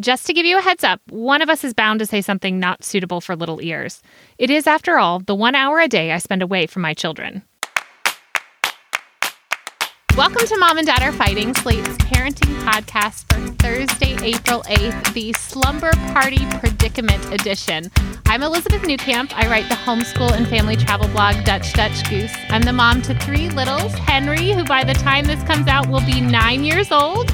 Just to give you a heads up, one of us is bound to say something not suitable for little ears. It is, after all, the one hour a day I spend away from my children. Welcome to Mom and Dad Are Fighting, Slate's parenting podcast for Thursday, April 8th, the Slumber Party Predicament Edition. I'm Elizabeth Newcamp. I write the homeschool and family travel blog Dutch Dutch Goose. I'm the mom to three littles Henry, who by the time this comes out will be nine years old.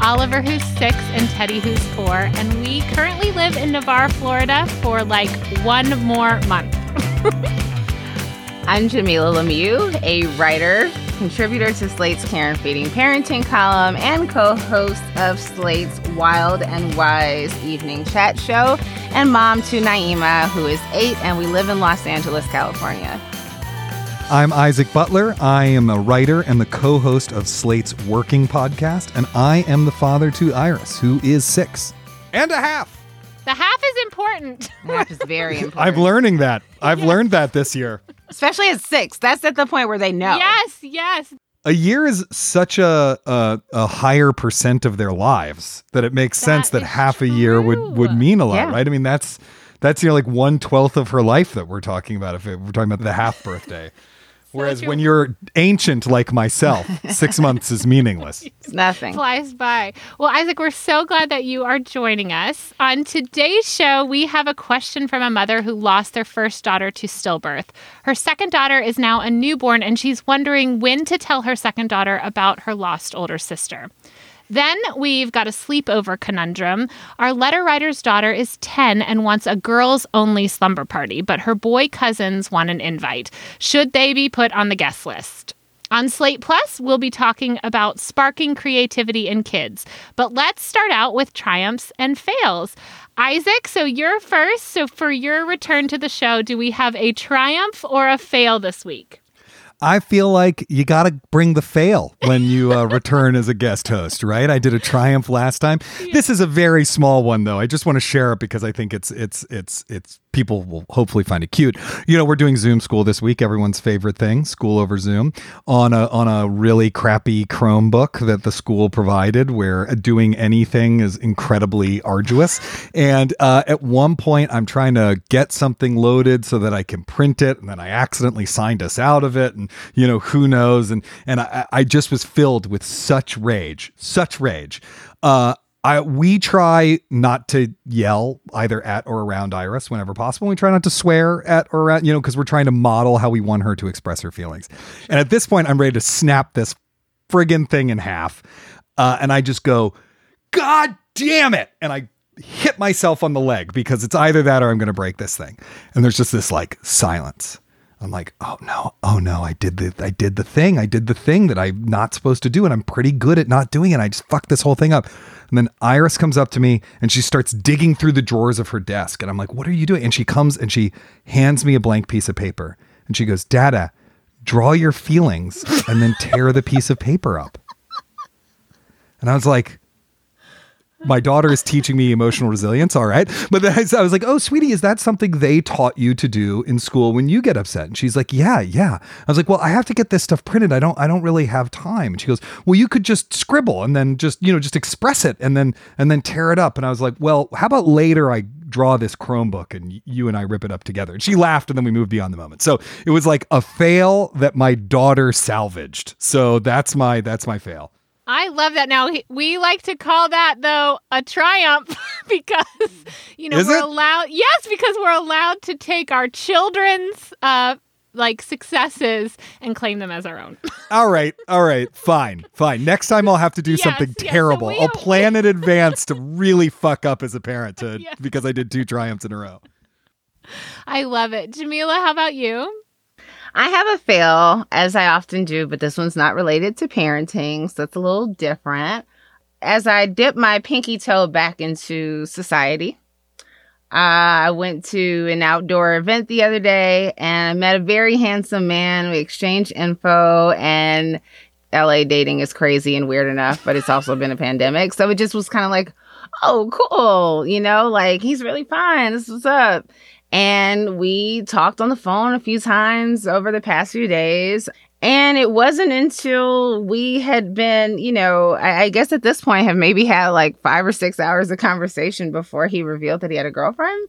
Oliver, who's six, and Teddy, who's four. And we currently live in Navarre, Florida for like one more month. I'm Jamila Lemieux, a writer, contributor to Slate's Care and Feeding Parenting column, and co host of Slate's Wild and Wise evening chat show, and mom to Naima, who is eight, and we live in Los Angeles, California. I'm Isaac Butler. I am a writer and the co host of Slate's Working Podcast, and I am the father to Iris, who is six and a half. The half is important. The Half is very important. I'm learning that. I've learned that this year. Especially at six. That's at the point where they know. Yes, yes. A year is such a, a a higher percent of their lives that it makes sense That that is half a year would would mean a lot, Yeah. right? I mean, that's that's you know like one twelfth of her life that we're talking about if it, we're talking about the half birthday. Whereas when you're ancient like myself, six months is meaningless. It's nothing. flies by. Well, Isaac, we're so glad that you are joining us. On today's show, we have a question from a mother who lost their first daughter to stillbirth. Her second daughter is now a newborn, and she's wondering when to tell her second daughter about her lost older sister. Then we've got a sleepover conundrum. Our letter writer's daughter is 10 and wants a girls only slumber party, but her boy cousins want an invite. Should they be put on the guest list? On Slate Plus, we'll be talking about sparking creativity in kids. But let's start out with triumphs and fails. Isaac, so you're first. So for your return to the show, do we have a triumph or a fail this week? I feel like you got to bring the fail when you uh, return as a guest host, right? I did a triumph last time. This is a very small one though. I just want to share it because I think it's it's it's it's people will hopefully find it cute. You know, we're doing Zoom school this week, everyone's favorite thing, school over Zoom, on a on a really crappy Chromebook that the school provided where doing anything is incredibly arduous. And uh, at one point I'm trying to get something loaded so that I can print it and then I accidentally signed us out of it and you know who knows and and I, I just was filled with such rage, such rage. Uh I, we try not to yell either at or around Iris whenever possible. We try not to swear at or around, you know, because we're trying to model how we want her to express her feelings. And at this point, I'm ready to snap this friggin' thing in half. Uh, and I just go, God damn it. And I hit myself on the leg because it's either that or I'm going to break this thing. And there's just this like silence. I'm like, oh no, oh no, I did the I did the thing. I did the thing that I'm not supposed to do, and I'm pretty good at not doing it. I just fucked this whole thing up. And then Iris comes up to me and she starts digging through the drawers of her desk. And I'm like, what are you doing? And she comes and she hands me a blank piece of paper. And she goes, Dada, draw your feelings and then tear the piece of paper up. And I was like, my daughter is teaching me emotional resilience. All right. But then I, I was like, oh, sweetie, is that something they taught you to do in school when you get upset? And she's like, yeah, yeah. I was like, well, I have to get this stuff printed. I don't, I don't really have time. And she goes, well, you could just scribble and then just, you know, just express it and then, and then tear it up. And I was like, well, how about later I draw this Chromebook and you and I rip it up together? And she laughed and then we moved beyond the moment. So it was like a fail that my daughter salvaged. So that's my, that's my fail. I love that. Now we like to call that though a triumph because you know Is we're it? allowed. Yes, because we're allowed to take our children's uh like successes and claim them as our own. All right, all right, fine, fine. Next time I'll have to do Yes, something yes, so terrible. we- I'll plan in advance to really fuck up as a parent to Yes. because I did two triumphs in a row. I love it. Jamila, how about you? I have a fail, as I often do, but this one's not related to parenting, so it's a little different. As I dip my pinky toe back into society, Uh, I went to an outdoor event the other day and I met a very handsome man. We exchanged info and LA dating is crazy and weird enough, but it's also been a pandemic. So it just was kind of like, oh, cool. You know, like he's really fine. This is what's up. And we talked on the phone a few times over the past few days. And it wasn't until we had been, you know, I, I, guess at this point have maybe had like five or six hours of conversation before he revealed that he had a girlfriend.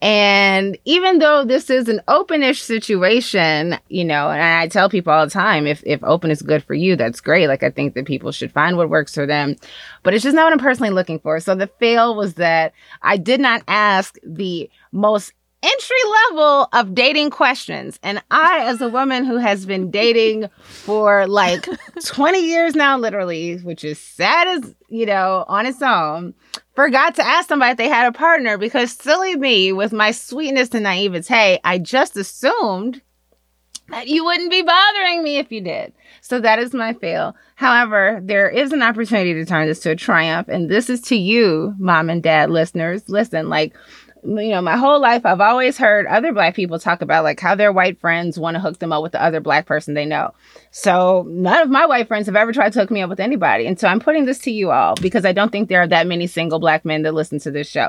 And even though this is an openish situation, you know, and I tell people all the time, if, if open is good for you, that's great. Like, I think that people should find what works for them, but it's just not what I'm personally looking for. So the fail was that I did not ask the most entry level of dating questions. And I, as a woman who has been dating for like 20 years now, literally, which is sad as, you know, on its own, forgot to ask somebody if they had a partner because silly me, with my sweetness and naivete, I just assumed that you wouldn't be bothering me if you did. So that is my fail. However, there is an opportunity to turn this to a triumph. And this is to you, mom and dad listeners. Listen, like, you know, my whole life, I've always heard other black people talk about like how their white friends want to hook them up with the other black person they know. So none of my white friends have ever tried to hook me up with anybody. And so I'm putting this to you all because I don't think there are that many single black men that listen to this show.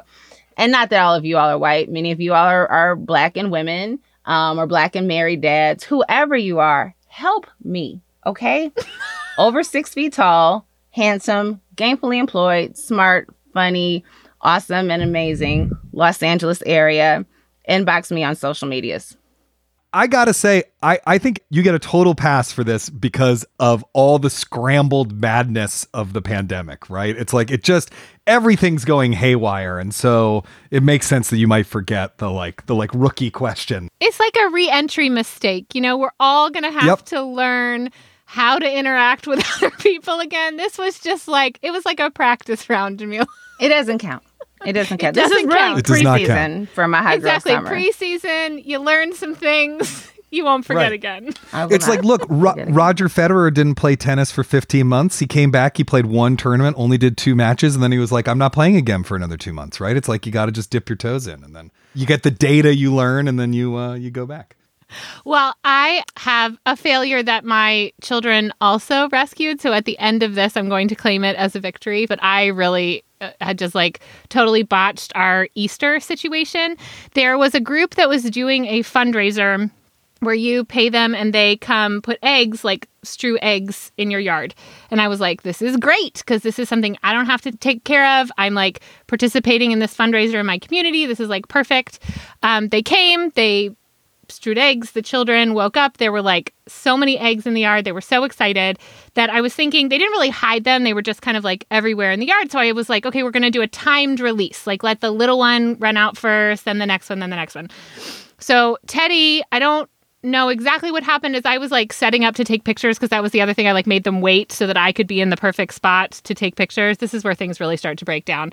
And not that all of you all are white. Many of you all are, are black and women, um, or black and married dads, whoever you are, help me. Okay. Over six feet tall, handsome, gainfully employed, smart, funny, awesome and amazing Los Angeles area. Inbox me on social medias. I gotta say, I, I think you get a total pass for this because of all the scrambled madness of the pandemic, right? It's like it just everything's going haywire, and so it makes sense that you might forget the like the like rookie question. It's like a re-entry mistake. You know, we're all gonna have yep. to learn how to interact with other people again. This was just like it was like a practice round, Jamil. It doesn't count. It doesn't count. It doesn't this is count. really preseason for my high exactly. girl summer. Preseason, you learn some things. You won't forget right. again. It's like, look, Ro- Roger Federer didn't play tennis for 15 months. He came back, he played one tournament, only did two matches, and then he was like, I'm not playing again for another two months, right? It's like you got to just dip your toes in, and then you get the data you learn, and then you uh, you go back. Well, I have a failure that my children also rescued. So at the end of this, I'm going to claim it as a victory. But I really had just like totally botched our Easter situation. There was a group that was doing a fundraiser where you pay them and they come put eggs, like strew eggs in your yard. And I was like, this is great because this is something I don't have to take care of. I'm like participating in this fundraiser in my community. This is like perfect. Um, they came, they strewed eggs. The children woke up. There were like so many eggs in the yard. They were so excited that I was thinking they didn't really hide them. They were just kind of like everywhere in the yard. So I was like, okay, we're going to do a timed release. Like let the little one run out first, then the next one, then the next one. So Teddy, I don't know exactly what happened as I was like setting up to take pictures because that was the other thing I like made them wait so that I could be in the perfect spot to take pictures. This is where things really start to break down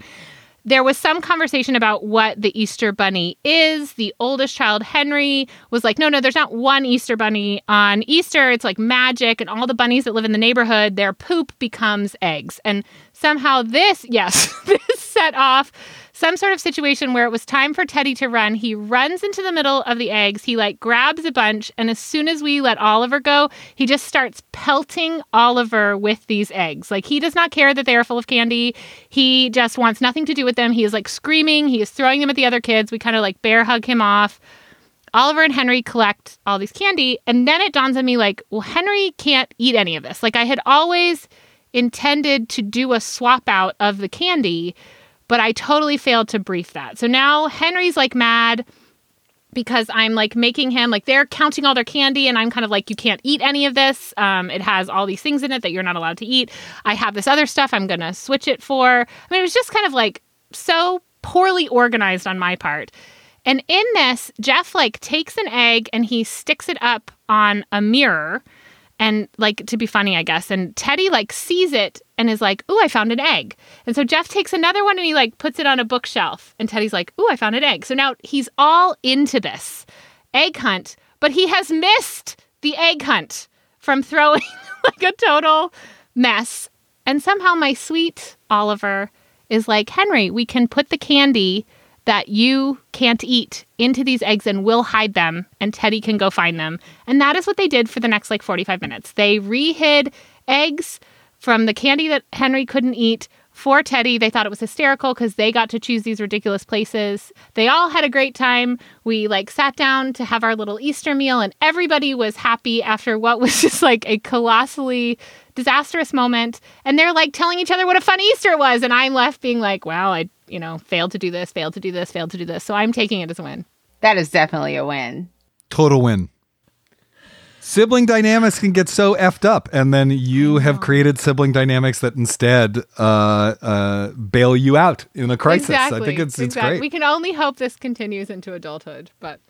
there was some conversation about what the Easter bunny is. The oldest child, Henry, was like, no, no, there's not one Easter bunny on Easter. It's like magic. And all the bunnies that live in the neighborhood, their poop becomes eggs. And somehow this, yes, this set off some sort of situation where it was time for Teddy to run. He runs into the middle of the eggs. He like grabs a bunch. And as soon as we let Oliver go, he just starts pelting Oliver with these eggs. Like he does not care that they are full of candy. He just wants nothing to do with them. He is like screaming. He is throwing them at the other kids. We kind of like bear hug him off. Oliver and Henry collect all these candy. And then it dawns on me like, well, Henry can't eat any of this. Like I had always intended to do a swap out of the candy but I totally failed to brief that. So now Henry's like mad because I'm like making him like they're counting all their candy and I'm kind of like you can't eat any of this. Um, it has all these things in it that you're not allowed to eat. I have this other stuff I'm gonna switch it for. I mean, it was just kind of like so poorly organized on my part. And in this, Jeff like takes an egg and he sticks it up on a mirror and like to be funny, I guess. And Teddy like sees it and is like, "Ooh, I found an egg." And so Jeff takes another one and he like puts it on a bookshelf. And Teddy's like, "Ooh, I found an egg." So now he's all into this egg hunt, but he has missed the egg hunt from throwing like a total mess. And somehow my sweet Oliver is like, "Henry, we can put the candy that you can't eat into these eggs and we'll hide them and Teddy can go find them. And that is what they did for the next like 45 minutes. They rehid eggs from the candy that Henry couldn't eat for Teddy. They thought it was hysterical because they got to choose these ridiculous places. They all had a great time. We like sat down to have our little Easter meal, and everybody was happy after what was just like a colossally disastrous moment. And they're like telling each other what a fun Easter it was. And I'm left being like, wow, I, you know, failed to do this, failed to do this, failed to do this. So I'm taking it as a win. That is definitely a win. Total win. Sibling dynamics can get so effed up, and then you have created sibling dynamics that instead uh, uh, bail you out in a crisis. Exactly. I think it's, it's exactly. great. We can only hope this continues into adulthood, but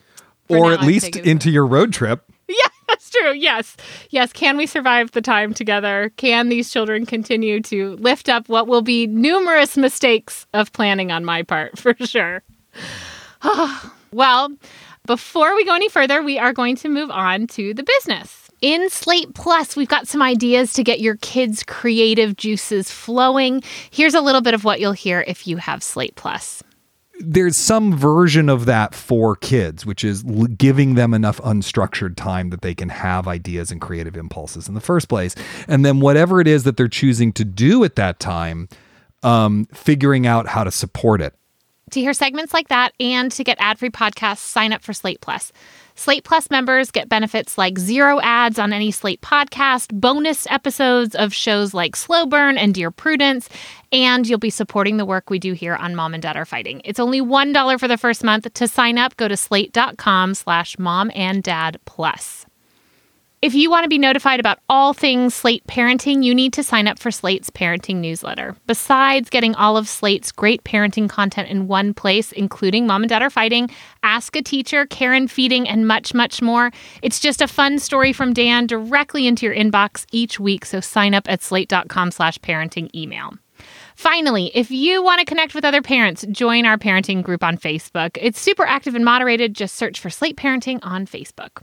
or now, at least taking it as a into your road trip. Yeah, that's true. Yes. Yes. Can we survive the time together? Can these children continue to lift up what will be numerous mistakes of planning on my part, for sure? well, before we go any further, we are going to move on to the business. In Slate Plus, we've got some ideas to get your kids' creative juices flowing. Here's a little bit of what you'll hear if you have Slate Plus. there's some version of that for kids, which is giving them enough unstructured time that they can have ideas and creative impulses in the first place. And then whatever it is that they're choosing to do at that time, um, figuring out how to support it. To hear segments like that and to get ad free podcasts, sign up for Slate Plus. Slate Plus members get benefits like zero ads on any Slate podcast, bonus episodes of shows like Slow Burn and Dear Prudence, and you'll be supporting the work we do here on Mom and Dad Are Fighting. It's only $1 for the first month. To sign up, go to slate.com slash mom and dad plus. If you want to be notified about all things Slate parenting, you need to sign up for Slate's parenting newsletter. Besides getting all of Slate's great parenting content in one place, including Mom and Dad Are Fighting, Ask a Teacher, Care and Feeding, and much, much more, it's just a fun story from Dan directly into your inbox each week. So sign up at slate.com slash parenting email. Finally, if you want to connect with other parents, join our parenting group on Facebook. It's super active and moderated. Just search for Slate Parenting on Facebook.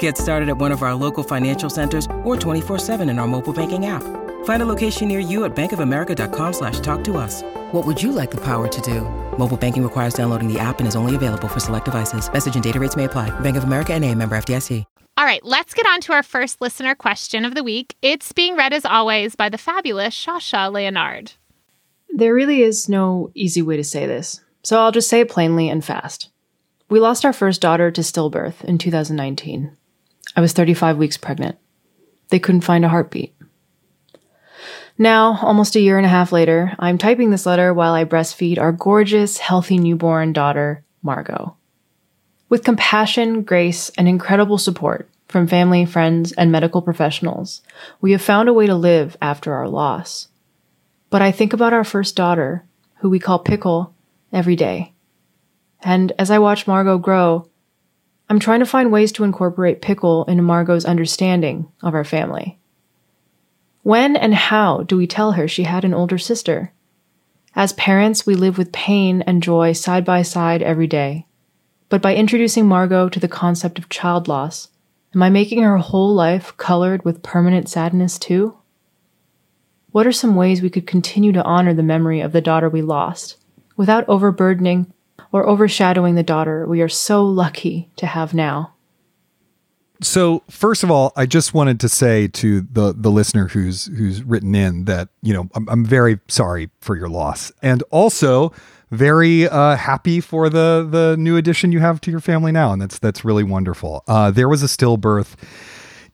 Get started at one of our local financial centers or 24-7 in our mobile banking app. Find a location near you at bankofamerica.com slash talk to us. What would you like the power to do? Mobile banking requires downloading the app and is only available for select devices. Message and data rates may apply. Bank of America and a member FDIC. All right, let's get on to our first listener question of the week. It's being read as always by the fabulous Shasha Leonard. There really is no easy way to say this, so I'll just say it plainly and fast. We lost our first daughter to stillbirth in 2019. I was 35 weeks pregnant. They couldn't find a heartbeat. Now, almost a year and a half later, I'm typing this letter while I breastfeed our gorgeous, healthy newborn daughter, Margot. With compassion, grace, and incredible support from family, friends, and medical professionals, we have found a way to live after our loss. But I think about our first daughter, who we call Pickle, every day. And as I watch Margot grow, I'm trying to find ways to incorporate Pickle into Margot's understanding of our family. When and how do we tell her she had an older sister? As parents, we live with pain and joy side by side every day. But by introducing Margot to the concept of child loss, am I making her whole life colored with permanent sadness too? What are some ways we could continue to honor the memory of the daughter we lost without overburdening or overshadowing the daughter we are so lucky to have now? So first of all, I just wanted to say to the the listener who's who's written in that you know I'm, I'm very sorry for your loss, and also very uh, happy for the the new addition you have to your family now, and that's that's really wonderful. Uh, there was a stillbirth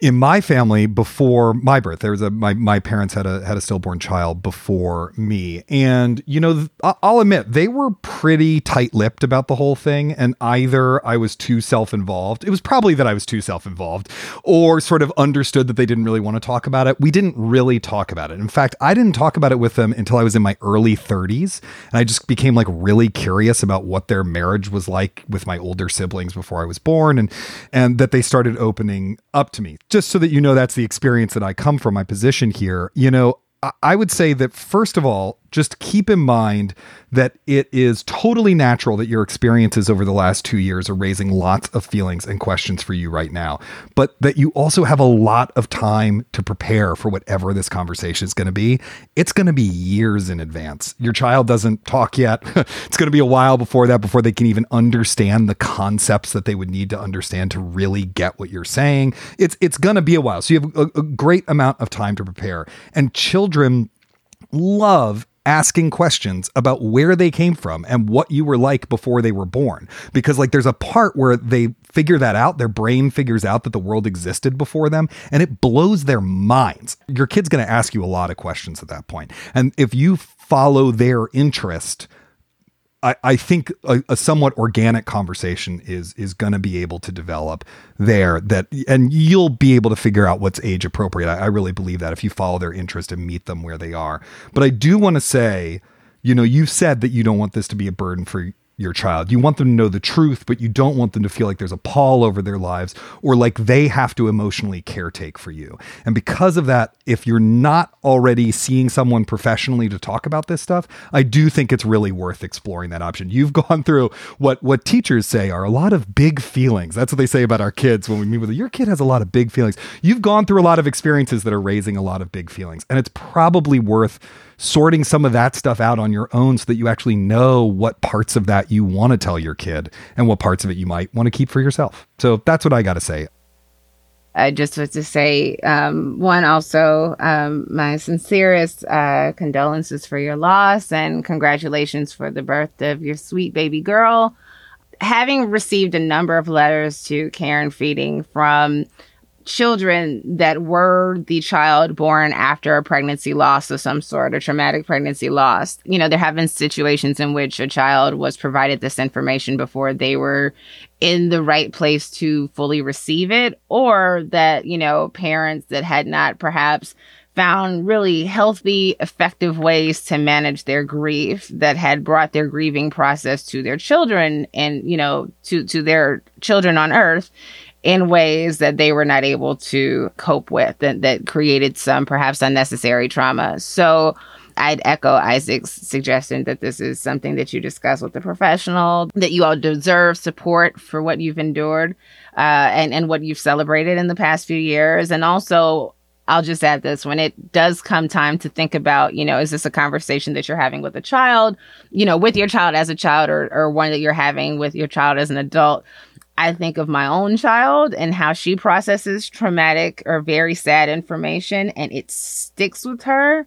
in my family before my birth there was a my, my parents had a had a stillborn child before me. And you know i'll admit they were pretty tight-lipped about the whole thing. And either i was too self-involved it was probably that i was too self-involved or sort of understood that they didn't really want to talk about it. We didn't really talk about it. In fact i didn't talk about it with them until i was in my early 30s and i just became like really curious about what their marriage was like with my older siblings before i was born and and that they started opening up to me just so that you know that's the experience that I come from, my position here, you know, I would say that first of all, just keep in mind that it is totally natural that your experiences over the last two years are raising lots of feelings and questions for you right now, but that you also have a lot of time to prepare for whatever this conversation is going to be. It's going to be years in advance. Your child doesn't talk yet. it's going to be a while before that, before they can even understand the concepts that they would need to understand to really get what you're saying. It's it's going to be a while. So you have a, a great amount of time to prepare. And children love asking questions about where they came from and what you were like before they were born. Because, like, there's a part where they figure that out. Their brain figures out that the world existed before them and it blows their minds. Your kid's going to ask you a lot of questions at that point. And if you follow their interest, I, I think a, a, somewhat organic conversation is is going to be able to develop there that and you'll be able to figure out what's age appropriate. I, I really believe that if you follow their interest and meet them where they are. But I do want to say, you know, you've said that you don't want this to be a burden for your child. You want them to know the truth, but you don't want them to feel like there's a pall over their lives or like they have to emotionally caretake for you. And because of that, if you're not already seeing someone professionally to talk about this stuff, I do think it's really worth exploring that option. You've gone through what what teachers say are a lot of big feelings. That's what they say about our kids when we meet with them. Your kid has a lot of big feelings. You've gone through a lot of experiences that are raising a lot of big feelings. And it's probably worth sorting some of that stuff out on your own so that you actually know what parts of that you want to tell your kid and what parts of it you might want to keep for yourself. So that's what I got to say. I just was to say, um, one, also, um, my sincerest uh, condolences for your loss and congratulations for the birth of your sweet baby girl. Having received a number of letters to Care and Feeding from children that were the child born after a pregnancy loss of some sort, a traumatic pregnancy loss. You know, there have been situations in which a child was provided this information before they were in the right place to fully receive it, or that, you know, parents that had not perhaps found really healthy, effective ways to manage their grief that had brought their grieving process to their children and, you know, to, to their children on earth in ways that they were not able to cope with and that created some perhaps unnecessary trauma. So I'd echo Isaac's suggestion that this is something that you discuss with the professional, that you all deserve support for what you've endured uh, and, and what you've celebrated in the past few years. And also, I'll just add this when it does come time to think about, you know, is this a conversation that you're having with a child, you know, with your child as a child or, or one that you're having with your child as an adult? I think of my own child and how she processes traumatic or very sad information and it sticks with her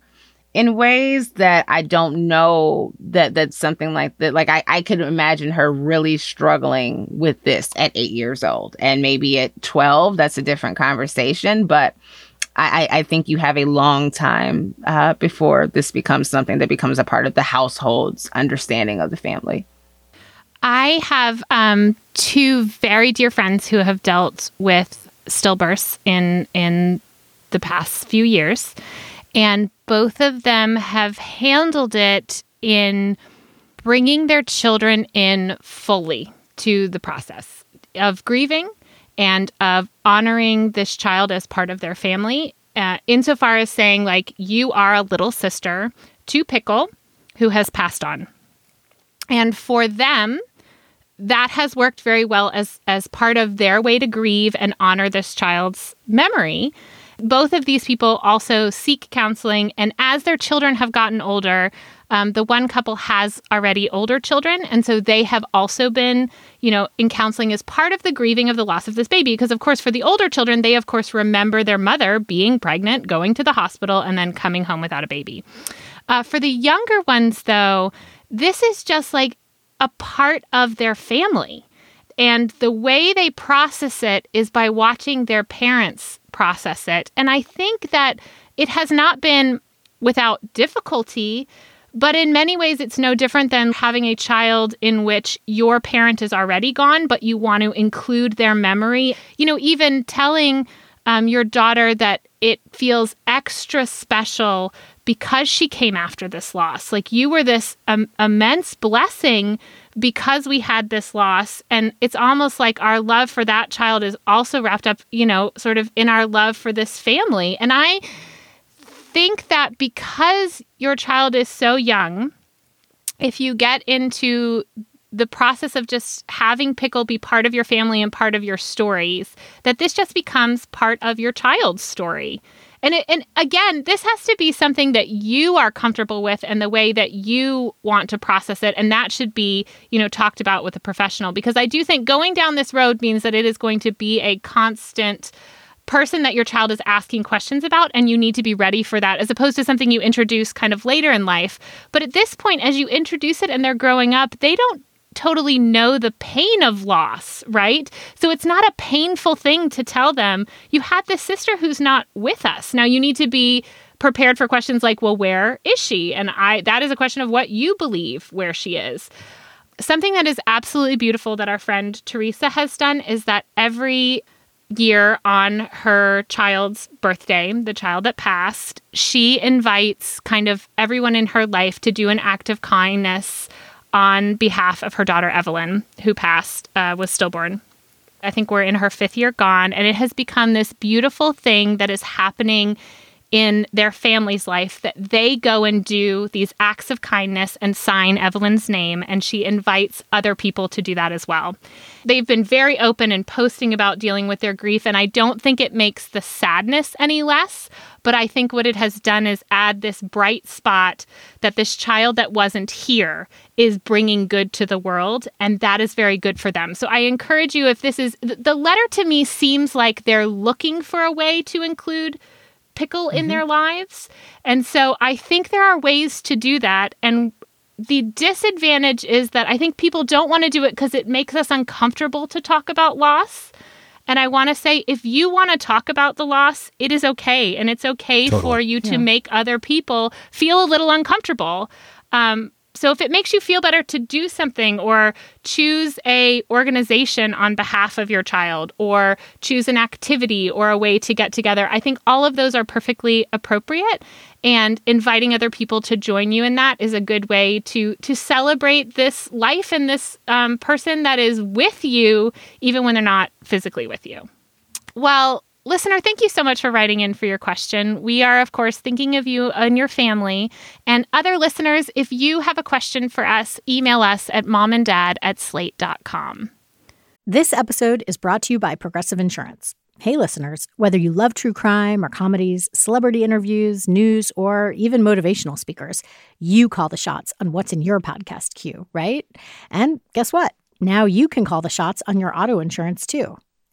in ways that I don't know that that's something like that. Like I, I could imagine her really struggling with this at eight years old and maybe at 12, that's a different conversation. But I, I think you have a long time uh, before this becomes something that becomes a part of the household's understanding of the family. I have um, two very dear friends who have dealt with stillbirths in in the past few years, and both of them have handled it in bringing their children in fully to the process of grieving and of honoring this child as part of their family, uh, insofar as saying like you are a little sister to Pickle, who has passed on. And for them, that has worked very well as as part of their way to grieve and honor this child's memory. Both of these people also seek counseling, and as their children have gotten older, um, the one couple has already older children, and so they have also been, you know, in counseling as part of the grieving of the loss of this baby. Because of course, for the older children, they of course remember their mother being pregnant, going to the hospital, and then coming home without a baby. Uh, for the younger ones, though, this is just like a part of their family. And the way they process it is by watching their parents process it. And I think that it has not been without difficulty. But in many ways, it's no different than having a child in which your parent is already gone, but you want to include their memory. You know, even telling um, your daughter that it feels extra special because she came after this loss. Like you were this um, immense blessing because we had this loss. And it's almost like our love for that child is also wrapped up, you know, sort of in our love for this family. And I think that because your child is so young, if you get into the process of just having pickle be part of your family and part of your stories, that this just becomes part of your child's story. And it, and again, this has to be something that you are comfortable with and the way that you want to process it. And that should be, you know, talked about with a professional. Because I do think going down this road means that it is going to be a constant person that your child is asking questions about and you need to be ready for that as opposed to something you introduce kind of later in life. But at this point as you introduce it and they're growing up they don't totally know the pain of loss, right? So it's not a painful thing to tell them, you had this sister who's not with us. Now you need to be prepared for questions like, well, where is she? And I that is a question of what you believe where she is. Something that is absolutely beautiful that our friend Teresa has done is that every year on her child's birthday, the child that passed, she invites kind of everyone in her life to do an act of kindness on behalf of her daughter Evelyn, who passed, uh, was stillborn. I think we're in her fifth year gone, and it has become this beautiful thing that is happening in their family's life that they go and do these acts of kindness and sign Evelyn's name, and she invites other people to do that as well. They've been very open and posting about dealing with their grief, and I don't think it makes the sadness any less, but I think what it has done is add this bright spot that this child that wasn't here is bringing good to the world, and that is very good for them. So I encourage you if this is the letter to me seems like they're looking for a way to include pickle in mm-hmm. their lives. And so I think there are ways to do that. And the disadvantage is that I think people don't want to do it because it makes us uncomfortable to talk about loss. And I want to say, if you want to talk about the loss, it is okay. And it's okay totally. for you to yeah. make other people feel a little uncomfortable. Um, so if it makes you feel better to do something or choose a organization on behalf of your child or choose an activity or a way to get together, I think all of those are perfectly appropriate and inviting other people to join you in that is a good way to to celebrate this life and this um, person that is with you even when they're not physically with you. Well, Listener, thank you so much for writing in for your question. We are, of course, thinking of you and your family. And other listeners, if you have a question for us, email us at momanddad at slate.com. This episode is brought to you by Progressive Insurance. Hey, listeners, whether you love true crime or comedies, celebrity interviews, news, or even motivational speakers, you call the shots on what's in your podcast queue, right? And guess what? Now you can call the shots on your auto insurance too.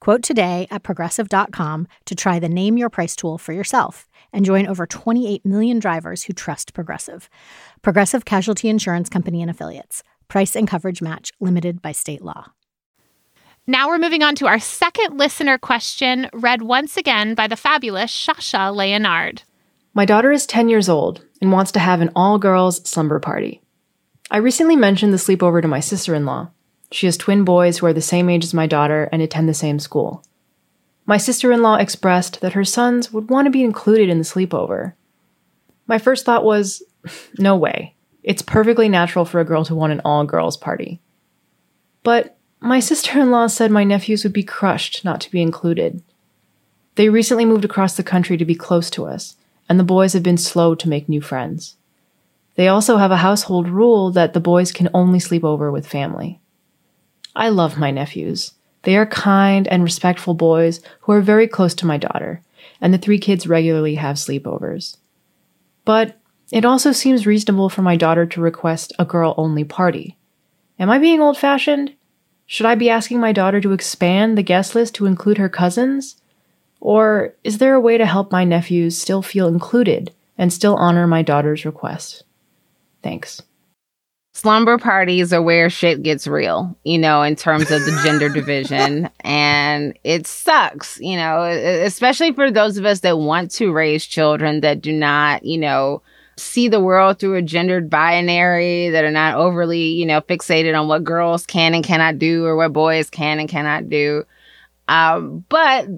Quote today at progressive.com to try the Name Your Price tool for yourself and join over 28 million drivers who trust Progressive. Progressive Casualty Insurance Company and Affiliates. Price and coverage match limited by state law. Now we're moving on to our second listener question, read once again by the fabulous Shasha Leonard. My daughter is 10 years old and wants to have an all girls slumber party. I recently mentioned the sleepover to my sister in law. She has twin boys who are the same age as my daughter and attend the same school. My sister in law expressed that her sons would want to be included in the sleepover. My first thought was, no way. It's perfectly natural for a girl to want an all girls party. But my sister in law said my nephews would be crushed not to be included. They recently moved across the country to be close to us, and the boys have been slow to make new friends. They also have a household rule that the boys can only sleep over with family. I love my nephews. They are kind and respectful boys who are very close to my daughter, and the three kids regularly have sleepovers. But it also seems reasonable for my daughter to request a girl only party. Am I being old fashioned? Should I be asking my daughter to expand the guest list to include her cousins? Or is there a way to help my nephews still feel included and still honor my daughter's request? Thanks. Slumber parties are where shit gets real, you know, in terms of the gender division. And it sucks, you know, especially for those of us that want to raise children that do not, you know, see the world through a gendered binary, that are not overly, you know, fixated on what girls can and cannot do or what boys can and cannot do. Um, but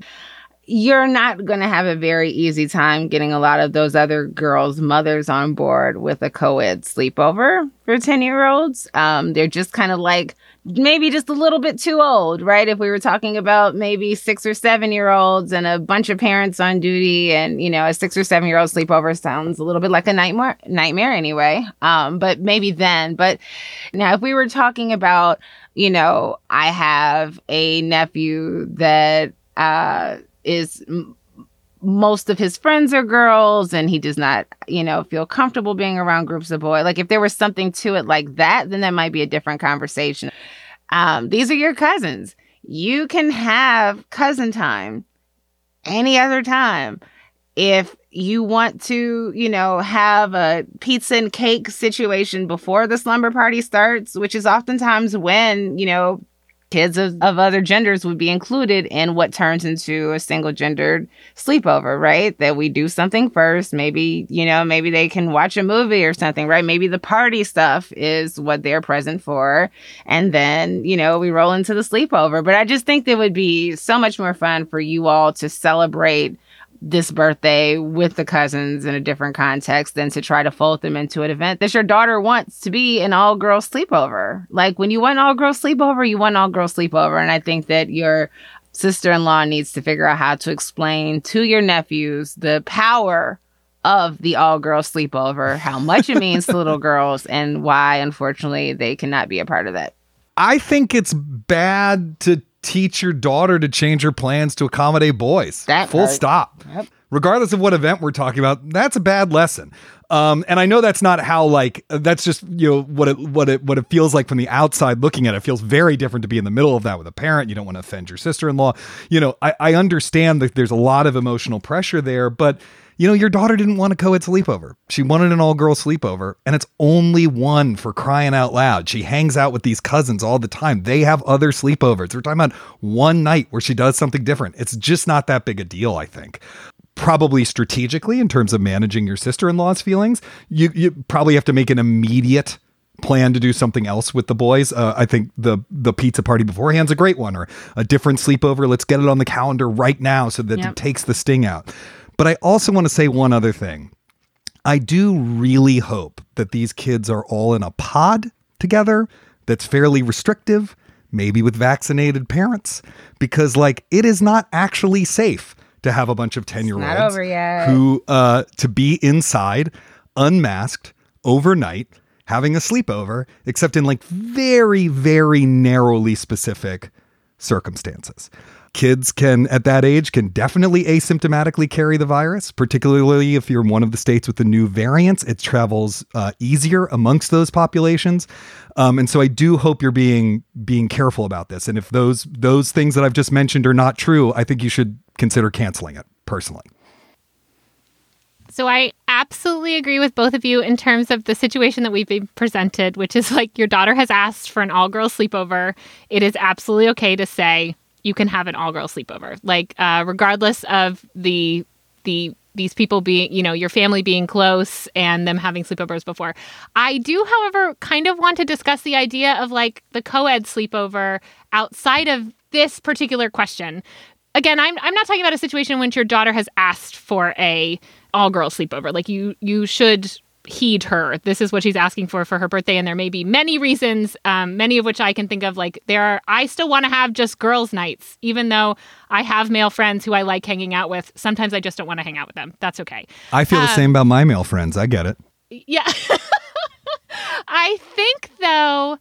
you're not going to have a very easy time getting a lot of those other girls' mothers on board with a co ed sleepover for 10 year olds. Um, they're just kind of like maybe just a little bit too old, right? If we were talking about maybe six or seven year olds and a bunch of parents on duty, and you know, a six or seven year old sleepover sounds a little bit like a nightmare, nightmare anyway. Um, but maybe then. But now, if we were talking about, you know, I have a nephew that, uh, is most of his friends are girls and he does not, you know, feel comfortable being around groups of boys. Like if there was something to it like that, then that might be a different conversation. Um, these are your cousins. You can have cousin time any other time. If you want to, you know, have a pizza and cake situation before the slumber party starts, which is oftentimes when, you know, kids of, of other genders would be included in what turns into a single gendered sleepover, right? That we do something first. Maybe, you know, maybe they can watch a movie or something, right? Maybe the party stuff is what they're present for. And then, you know, we roll into the sleepover. But I just think it would be so much more fun for you all to celebrate this birthday with the cousins in a different context than to try to fold them into an event that your daughter wants to be an all girls sleepover. Like when you want all girls sleepover, you want all girls sleepover. And I think that your sister in law needs to figure out how to explain to your nephews the power of the all girls sleepover, how much it means to little girls, and why, unfortunately, they cannot be a part of that. I think it's bad to teach your daughter to change her plans to accommodate boys. That Full stop. Yep. Regardless of what event we're talking about, that's a bad lesson. Um, and I know that's not how like that's just you know what it what it what it feels like from the outside looking at it. it feels very different to be in the middle of that with a parent. You don't want to offend your sister in law. You know, I, I understand that there's a lot of emotional pressure there, but you know, your daughter didn't want a co ed sleepover. She wanted an all girl sleepover, and it's only one for crying out loud. She hangs out with these cousins all the time. They have other sleepovers. We're talking about one night where she does something different. It's just not that big a deal, I think. Probably strategically, in terms of managing your sister in law's feelings, you, you probably have to make an immediate plan to do something else with the boys. Uh, I think the the pizza party beforehand's a great one, or a different sleepover. Let's get it on the calendar right now so that Yep. it takes the sting out. But I also want to say one other thing. I do really hope that these kids are all in a pod together that's fairly restrictive, maybe with vaccinated parents, because like it is not actually safe to have a bunch of 10 year olds who uh to be inside unmasked overnight having a sleepover except in like very very narrowly specific circumstances kids can at that age can definitely asymptomatically carry the virus particularly if you're in one of the states with the new variants. It travels uh, easier amongst those populations. Um, and so i do hope you're being being careful about this. And if those those things that i've just mentioned are not true i think you should consider canceling it personally. So I absolutely agree with both of you in terms of the situation that we've been presented, which is like your daughter has asked for an all girl sleepover. It is absolutely okay to say you can have an all girl sleepover, like uh, regardless of the the these people being, you know, your family being close and them having sleepovers before. I do, however, kind of want to discuss the idea of like the co-ed sleepover outside of this particular question. Again i'm i'm not talking about a situation in which your daughter has asked for a all girl sleepover. Like you you should heed her. This is what she's asking for for her birthday and there may be many reasons um, many of which i can think of. Like there are i still want to have just girls nights even though i have male friends who i like hanging out with. Sometimes i just don't want to hang out with them. That's okay. I feel the Um, same about my male friends. I get it. Yeah. I think though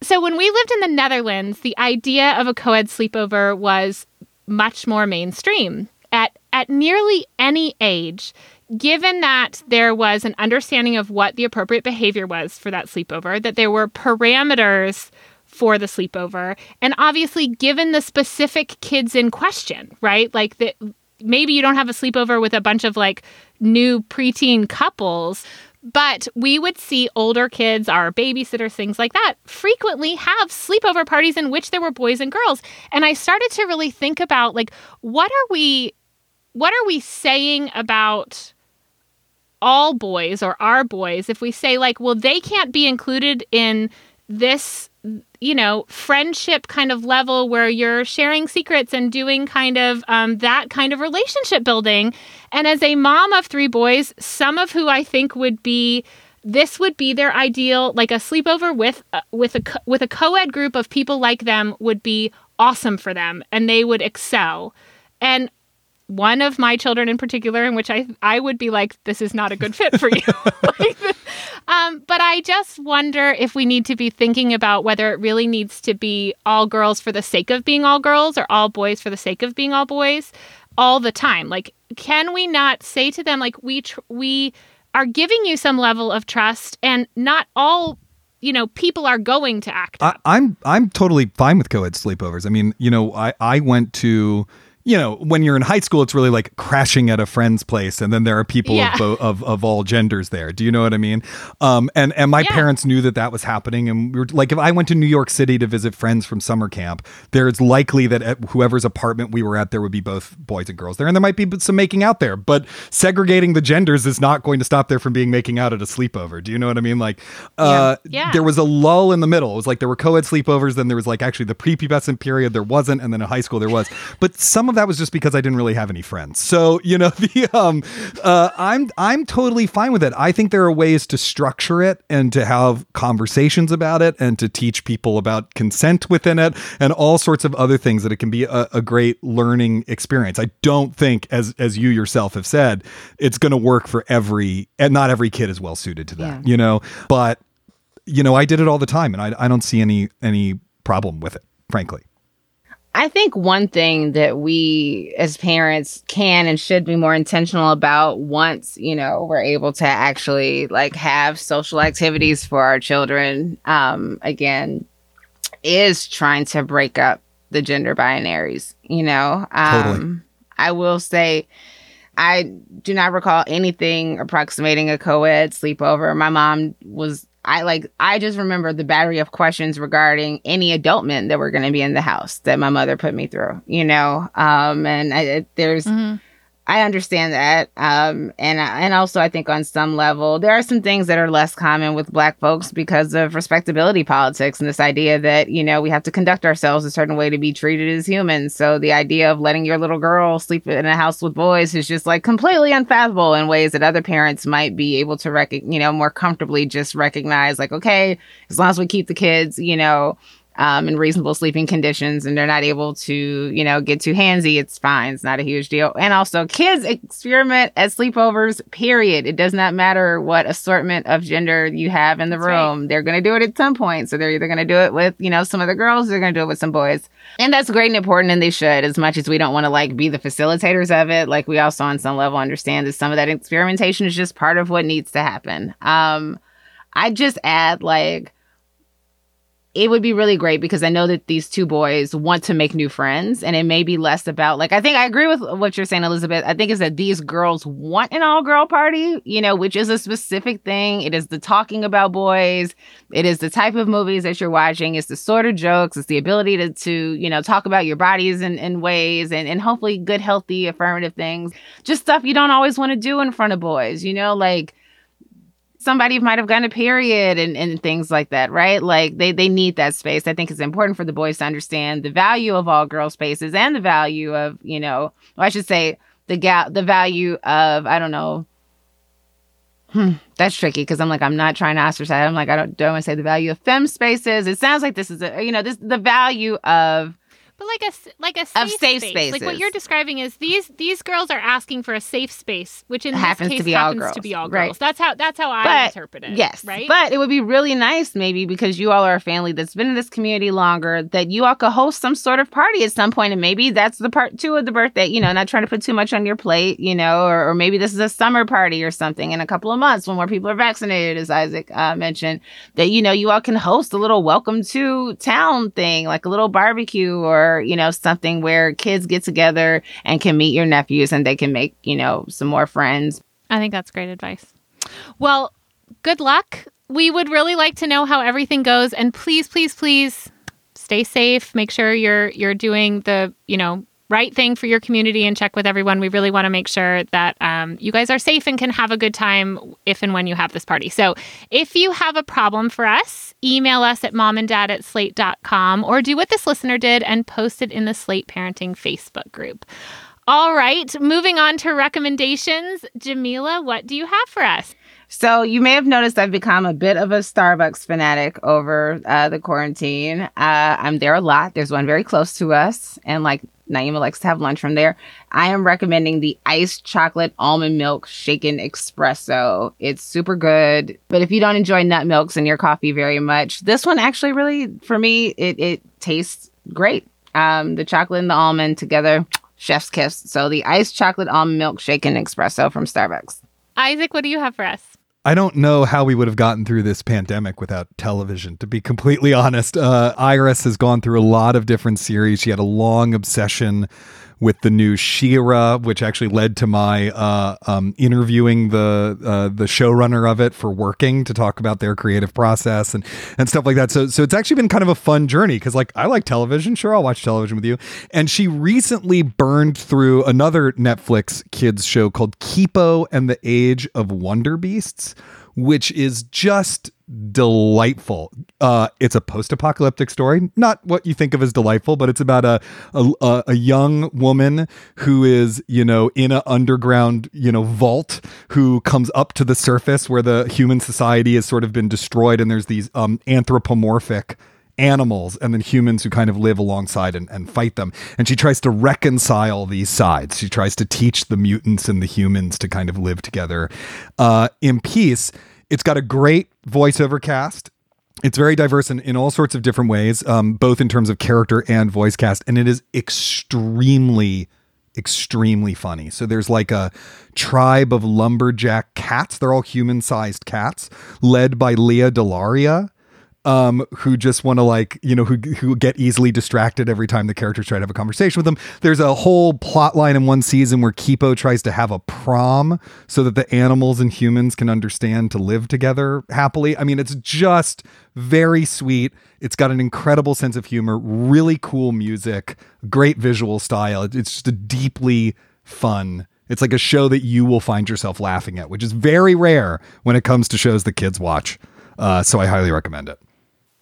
so when we lived in the Netherlands, the idea of a co-ed sleepover was much more mainstream. At at nearly any age, given that there was an understanding of what the appropriate behavior was for that sleepover, that there were parameters for the sleepover, and obviously given the specific kids in question, right? Like that maybe you don't have a sleepover with a bunch of like new preteen couples, but we would see older kids, our babysitters, things like that, frequently have sleepover parties in which there were boys and girls. And I started to really think about like what are we what are we saying about all boys or our boys if we say like well they can't be included in this you know friendship kind of level where you're sharing secrets and doing kind of um, that kind of relationship building? And as a mom of three boys some of who i think would be this would be their ideal like a sleepover with uh, with a co- with a co-ed group of people like them would be awesome for them and they would excel. And one of my children in particular in which I I would be like this is not a good fit for you. like, um, but I just wonder if we need to be thinking about whether it really needs to be all girls for the sake of being all girls or all boys for the sake of being all boys all the time. Like can we not say to them like we tr- we are giving you some level of trust and not all you know people are going to act I, I'm I'm totally fine with co-ed sleepovers. I mean, you know, I I went to you know, when you're in high school, it's really like crashing at a friend's place, and then there are people Yeah. of, bo- of of all genders there. Do you know what I mean? Um, and and my Yeah. parents knew that that was happening, and we were like, if I went to New York City to visit friends from summer camp, there's likely that at whoever's apartment we were at, there would be both boys and girls there, and there might be some making out there. But segregating the genders is not going to stop there from being making out at a sleepover. Do you know what I mean? Like, uh, Yeah. there was a lull in the middle. It was like there were co-ed sleepovers, then there was like actually the prepubescent period there wasn't, and then in high school there was. But some of that was just because I didn't really have any friends. So you know, the um, uh, I'm I'm totally fine with it. I think there are ways to structure it and to have conversations about it and to teach people about consent within it and all sorts of other things that it can be a, a great learning experience. I don't think, as as you yourself have said, it's going to work for every and not every kid is well suited to that. You know, but you know, I did it all the time, and I, I don't see any any problem with it, frankly. I think one thing that we as parents can and should be more intentional about once, you know, we're able to actually like have social activities for our children, um, again, is trying to break up the gender binaries, you know. Um Totally. I will say I do not recall anything approximating a co-ed sleepover. My mom was I like I just remember the battery of questions regarding any adult men that were going to be in the house that my mother put me through, you know. Um and I, there's I understand that. Um, and and also I think on some level there are some things that are less common with Black folks because of respectability politics and this idea that you know we have to conduct ourselves a certain way to be treated as humans. So the idea of letting your little girl sleep in a house with boys is just like completely unfathomable in ways that other parents might be able to rec- you know more comfortably just recognize like okay as long as we keep the kids you know um, in reasonable sleeping conditions and they're not able to, you know, get too handsy, it's fine. It's not a huge deal. And also, kids experiment at sleepovers, period. It does not matter what assortment of gender you have in the That's right. room. They're going to do it at some point. So they're either going to do it with, you know, some of the girls, they're going to do it with some boys. And that's great and important, and they should, as much as we don't want to like be the facilitators of it. Like, we also, on some level, understand that some of that experimentation is just part of what needs to happen. Um, I just add, like, it would be really great because I know that these two boys want to make new friends and it may be less about like I think I agree with what you're saying Elizabeth. I think is that these girls want an all girl party, you know, which is a specific thing. It is the talking about boys, it is the type of movies that you're watching, it's the sort of jokes, it's the ability to to, you know, talk about your bodies in, in ways and, and hopefully good, healthy, affirmative things. Just stuff you don't always want to do in front of boys, you know, like somebody might have gotten a period and, and things like that, right? Like they, they need that space. I think it's important for the boys to understand the value of all girl spaces and the value of, you know, or I should say the ga- the value of, I don't know. Hmm, that's tricky because I'm like, I'm not trying to ostracize. I'm like, I don't, don't want to say the value of fem spaces. It sounds like this is a, you know, this, the value of But like a like a safe, safe space. Like what you're describing is these these girls are asking for a safe space, which in Happens this to case all happens to be all girls. That's how that's how I But- interpret it. Yes. Right. But it would be really nice, maybe, because you all are a family that's been in this community longer, that you all could host some sort of party at some point, And maybe that's the part two of the birthday, you know, not trying to put too much on your plate, you know, or, or maybe this is a summer party or something in a couple of months when more people are vaccinated, as Isaac uh, mentioned, that, you know, you all can host a little welcome to town thing, like a little barbecue or, you know, something where kids get together and can meet your nephews and they can make, you know, some more friends. I think that's great advice. Well, good luck. We would really like to know how everything goes and please please please stay safe. Make sure you're you're doing the, you know, right thing for your community and check with everyone. We really want to make sure that um, you guys are safe and can have a good time if and when you have this party. So if you have a problem for us, email us at momanddad at slate.com or do what this listener did and post it in the Slate Parenting Facebook group. All right, moving on to recommendations. Jamilah, what do you have for us? So you may have noticed I've become a bit of a Starbucks fanatic over uh, the quarantine. Uh, I'm there a lot. There's one very close to us, and like Naima likes to have lunch from there. I am recommending the iced chocolate almond milk shaken espresso. It's super good. But if you don't enjoy nut milks in your coffee very much, this one actually really, for me, it it tastes great. Um, the chocolate and the almond together, chef's kiss. So the iced chocolate almond milk shaken espresso from Starbucks. Isaac, what do you have for us? I don't know how we would have gotten through this pandemic without television, to be completely honest. Uh, Iris has gone through a lot of different series. She had a long obsession with the new She-Ra, which actually led to my uh, um, interviewing the uh, the showrunner of it for working to talk about their creative process and and stuff like that. So so it's actually been kind of a fun journey because like I like television. Sure, I'll watch television with you. And she recently burned through another Netflix kids show called Kipo and the Age of Wonder Beasts which is just delightful. Uh, it's a post-apocalyptic story, not what you think of as delightful, but it's about a a, a young woman who is, you know, in an underground, you know, vault who comes up to the surface where the human society has sort of been destroyed, and there's these um, anthropomorphic animals and then humans who kind of live alongside and, and fight them. And she tries to reconcile these sides. She tries to teach the mutants and the humans to kind of live together uh, in peace. It's got a great voiceover cast. It's very diverse in, in all sorts of different ways, um, both in terms of character and voice cast. And it is extremely extremely funny. So there's like a tribe of lumberjack cats. They're all human sized cats, led by Lea DeLaria, um, who just want to like, you know, who who get easily distracted every time the characters try to have a conversation with them. There's a whole plot line in one season where Kipo tries to have a prom so that the animals and humans can understand to live together happily. I mean, it's just very sweet. It's got an incredible sense of humor, really cool music, great visual style. It's just a deeply fun. It's like a show that you will find yourself laughing at, which is very rare when it comes to shows that kids watch. Uh, so I highly recommend it.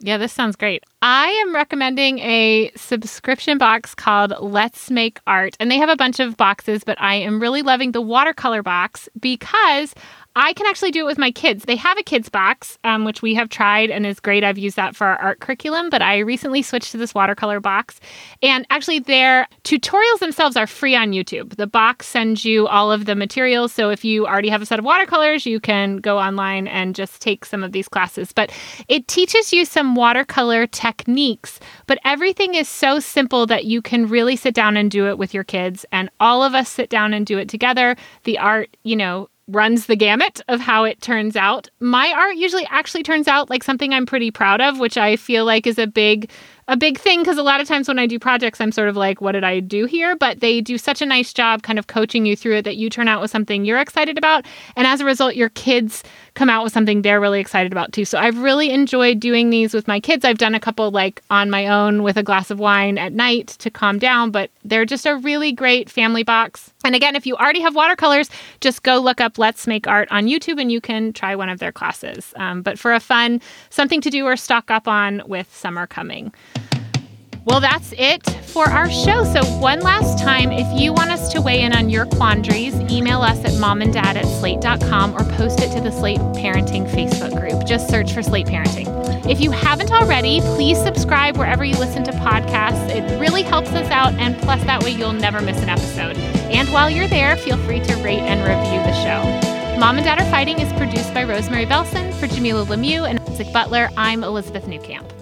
Yeah, this sounds great. I am recommending a subscription box called Let's Make Art. And they have a bunch of boxes, but I am really loving the watercolor box because I can actually do it with my kids. They have a kids box, um, which we have tried and is great. I've used that for our art curriculum, but I recently switched to this watercolor box. And actually, their tutorials themselves are free on YouTube. The box sends you all of the materials. So if you already have a set of watercolors, you can go online and just take some of these classes. But it teaches you some watercolor techniques, but everything is so simple that you can really sit down and do it with your kids. And all of us sit down and do it together. The art, you know, runs the gamut of how it turns out. My art usually actually turns out like something I'm pretty proud of, which I feel like is a big a big thing because a lot of times when I do projects I'm sort of like what did I do here, but they do such a nice job kind of coaching you through it that you turn out with something you're excited about and as a result your kids come out with something they're really excited about too. So I've really enjoyed doing these with my kids. I've done a couple like on my own with a glass of wine at night to calm down, but they're just a really great family box. And again, if you already have watercolors, just go look up Let's Make Art on YouTube and you can try one of their classes. Um, but for a fun, something to do or stock up on with summer coming. Well, that's it for our show. So, one last time, if you want us to weigh in on your quandaries, email us at momanddad at slate.com or post it to the Slate Parenting Facebook group. Just search for Slate Parenting. If you haven't already, please subscribe wherever you listen to podcasts. It really helps us out, and plus, that way you'll never miss an episode. And while you're there, feel free to rate and review the show. Mom and Dad Are Fighting is produced by Rosemary Belson for Jamilah Lemieux and Isaac Butler. I'm Elizabeth Newcamp.